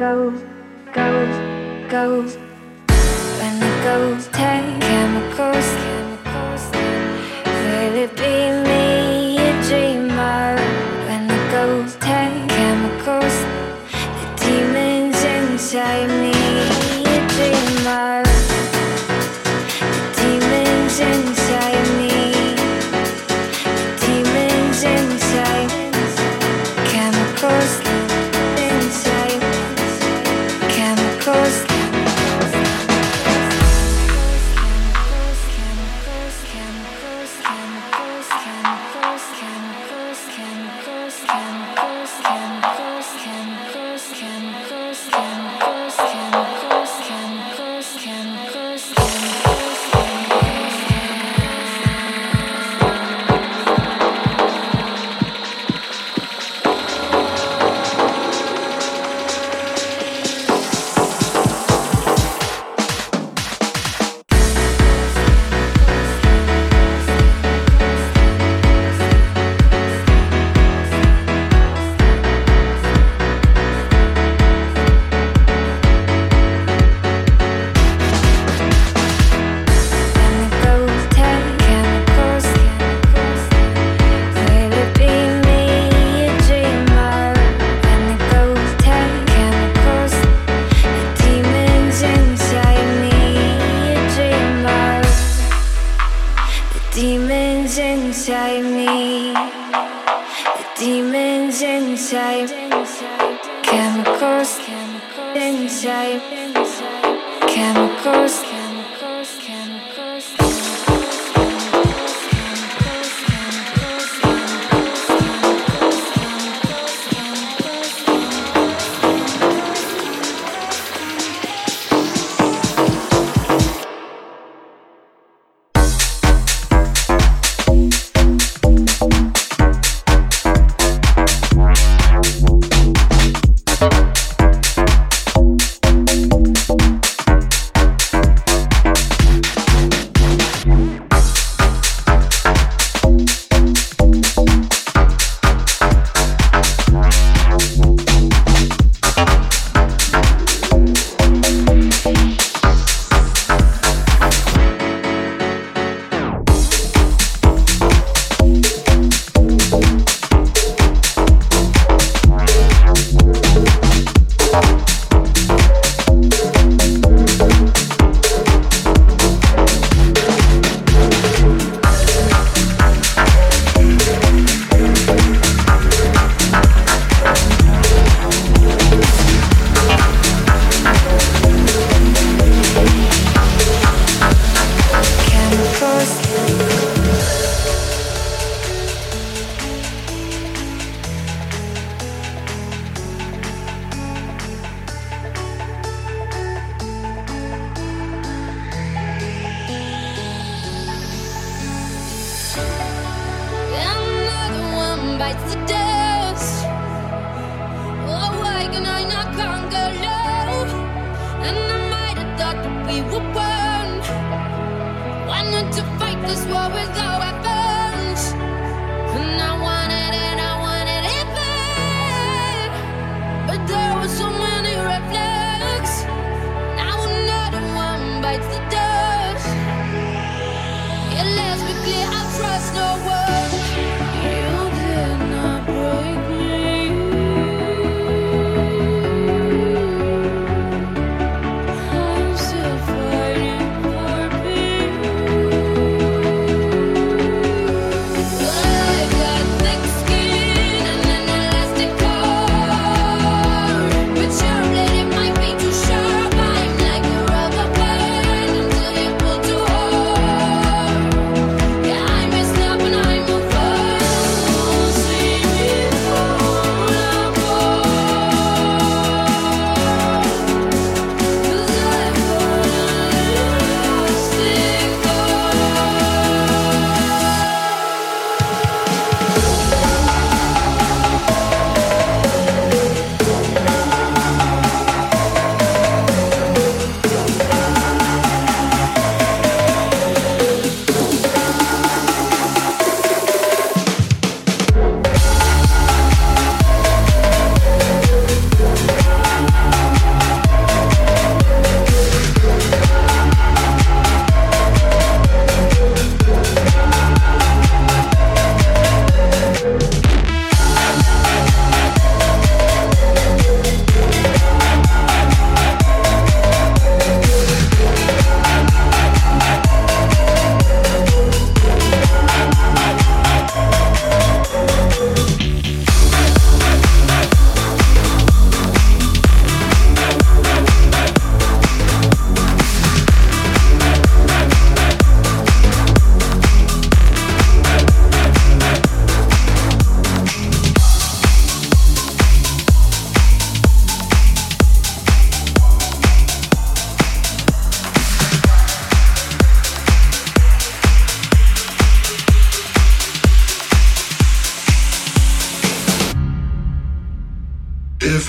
caos, caos, caos.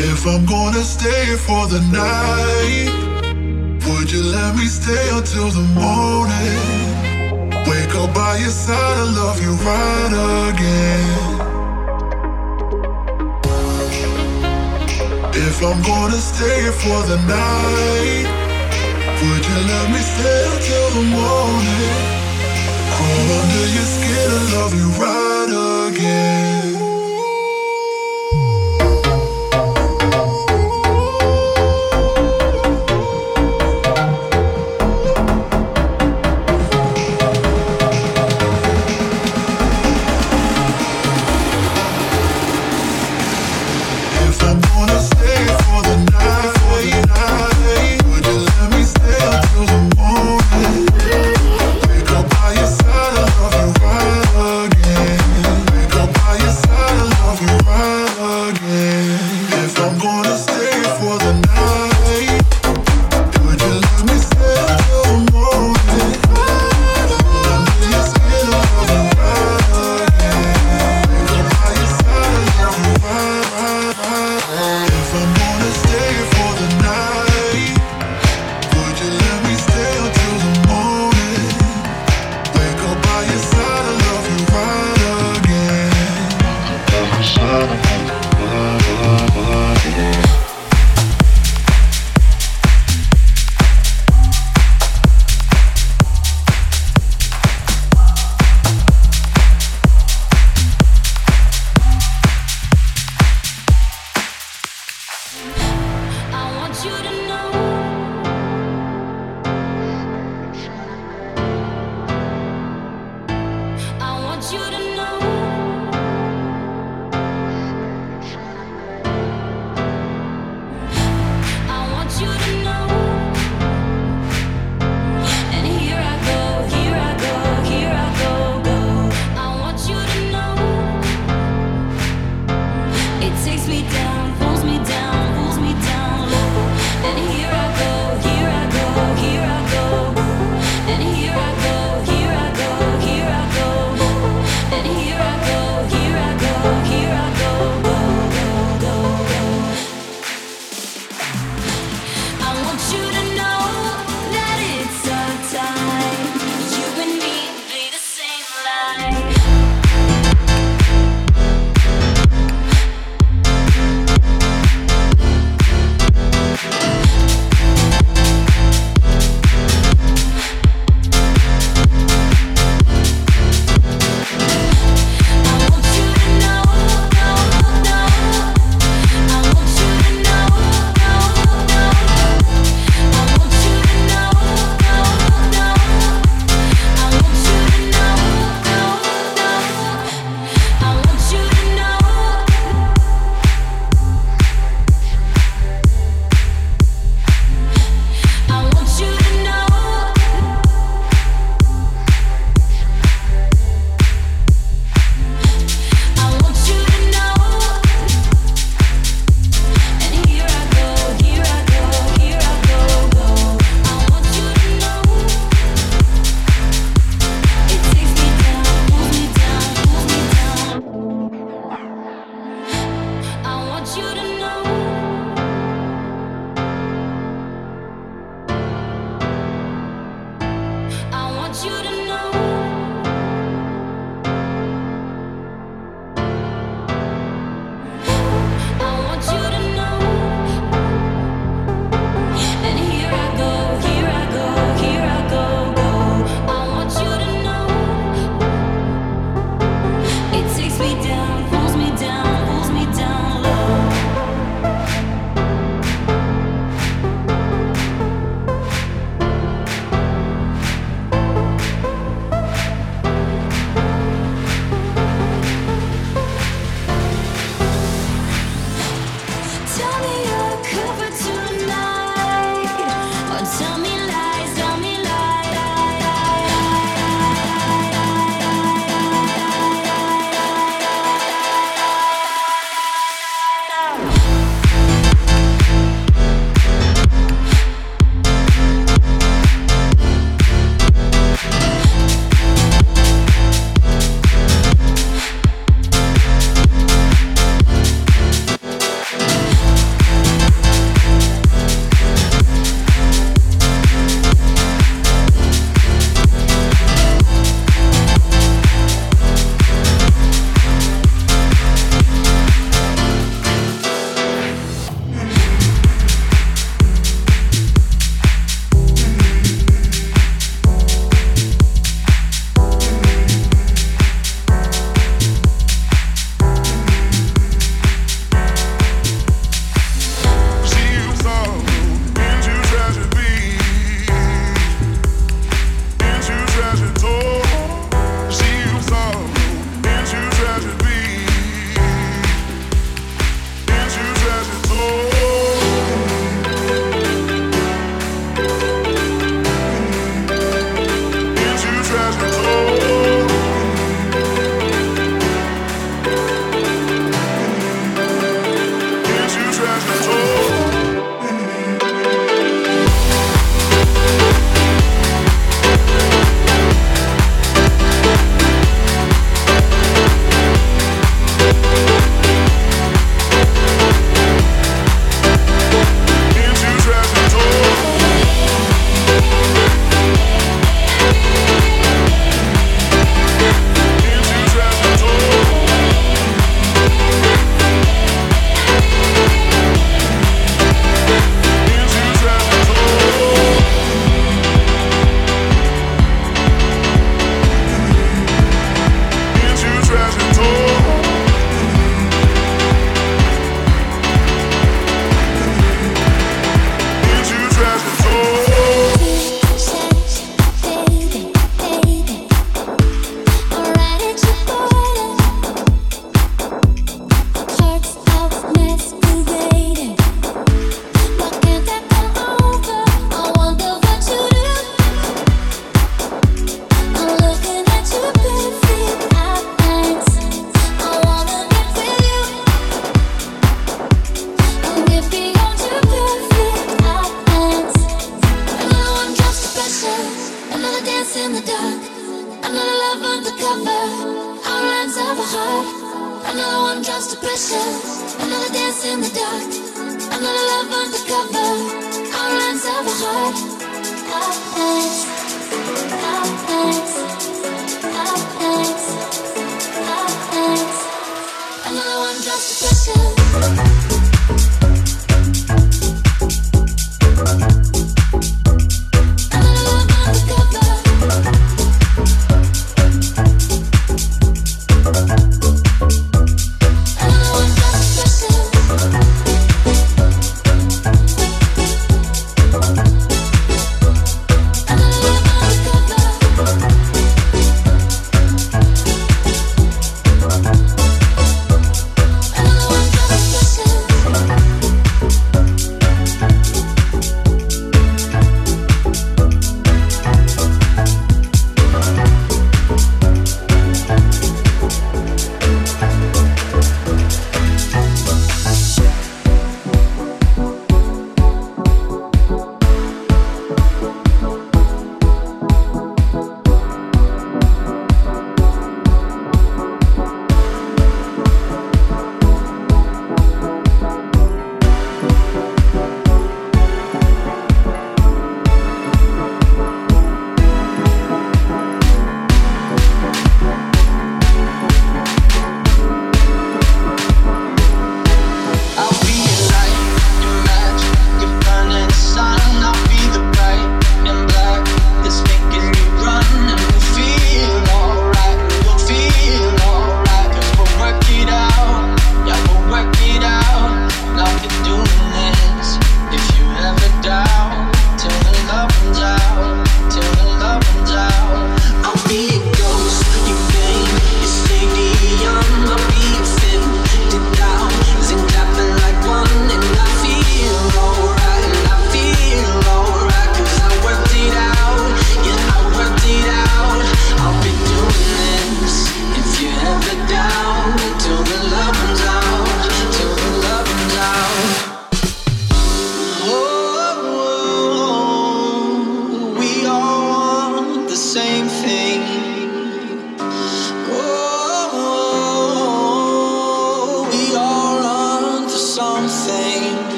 here for the night, would you let me stay until the morning? Wake up by your side and love you right again. If I'm gonna stay for the night, would you let me stay until the morning? Crawl under your skin and love you right again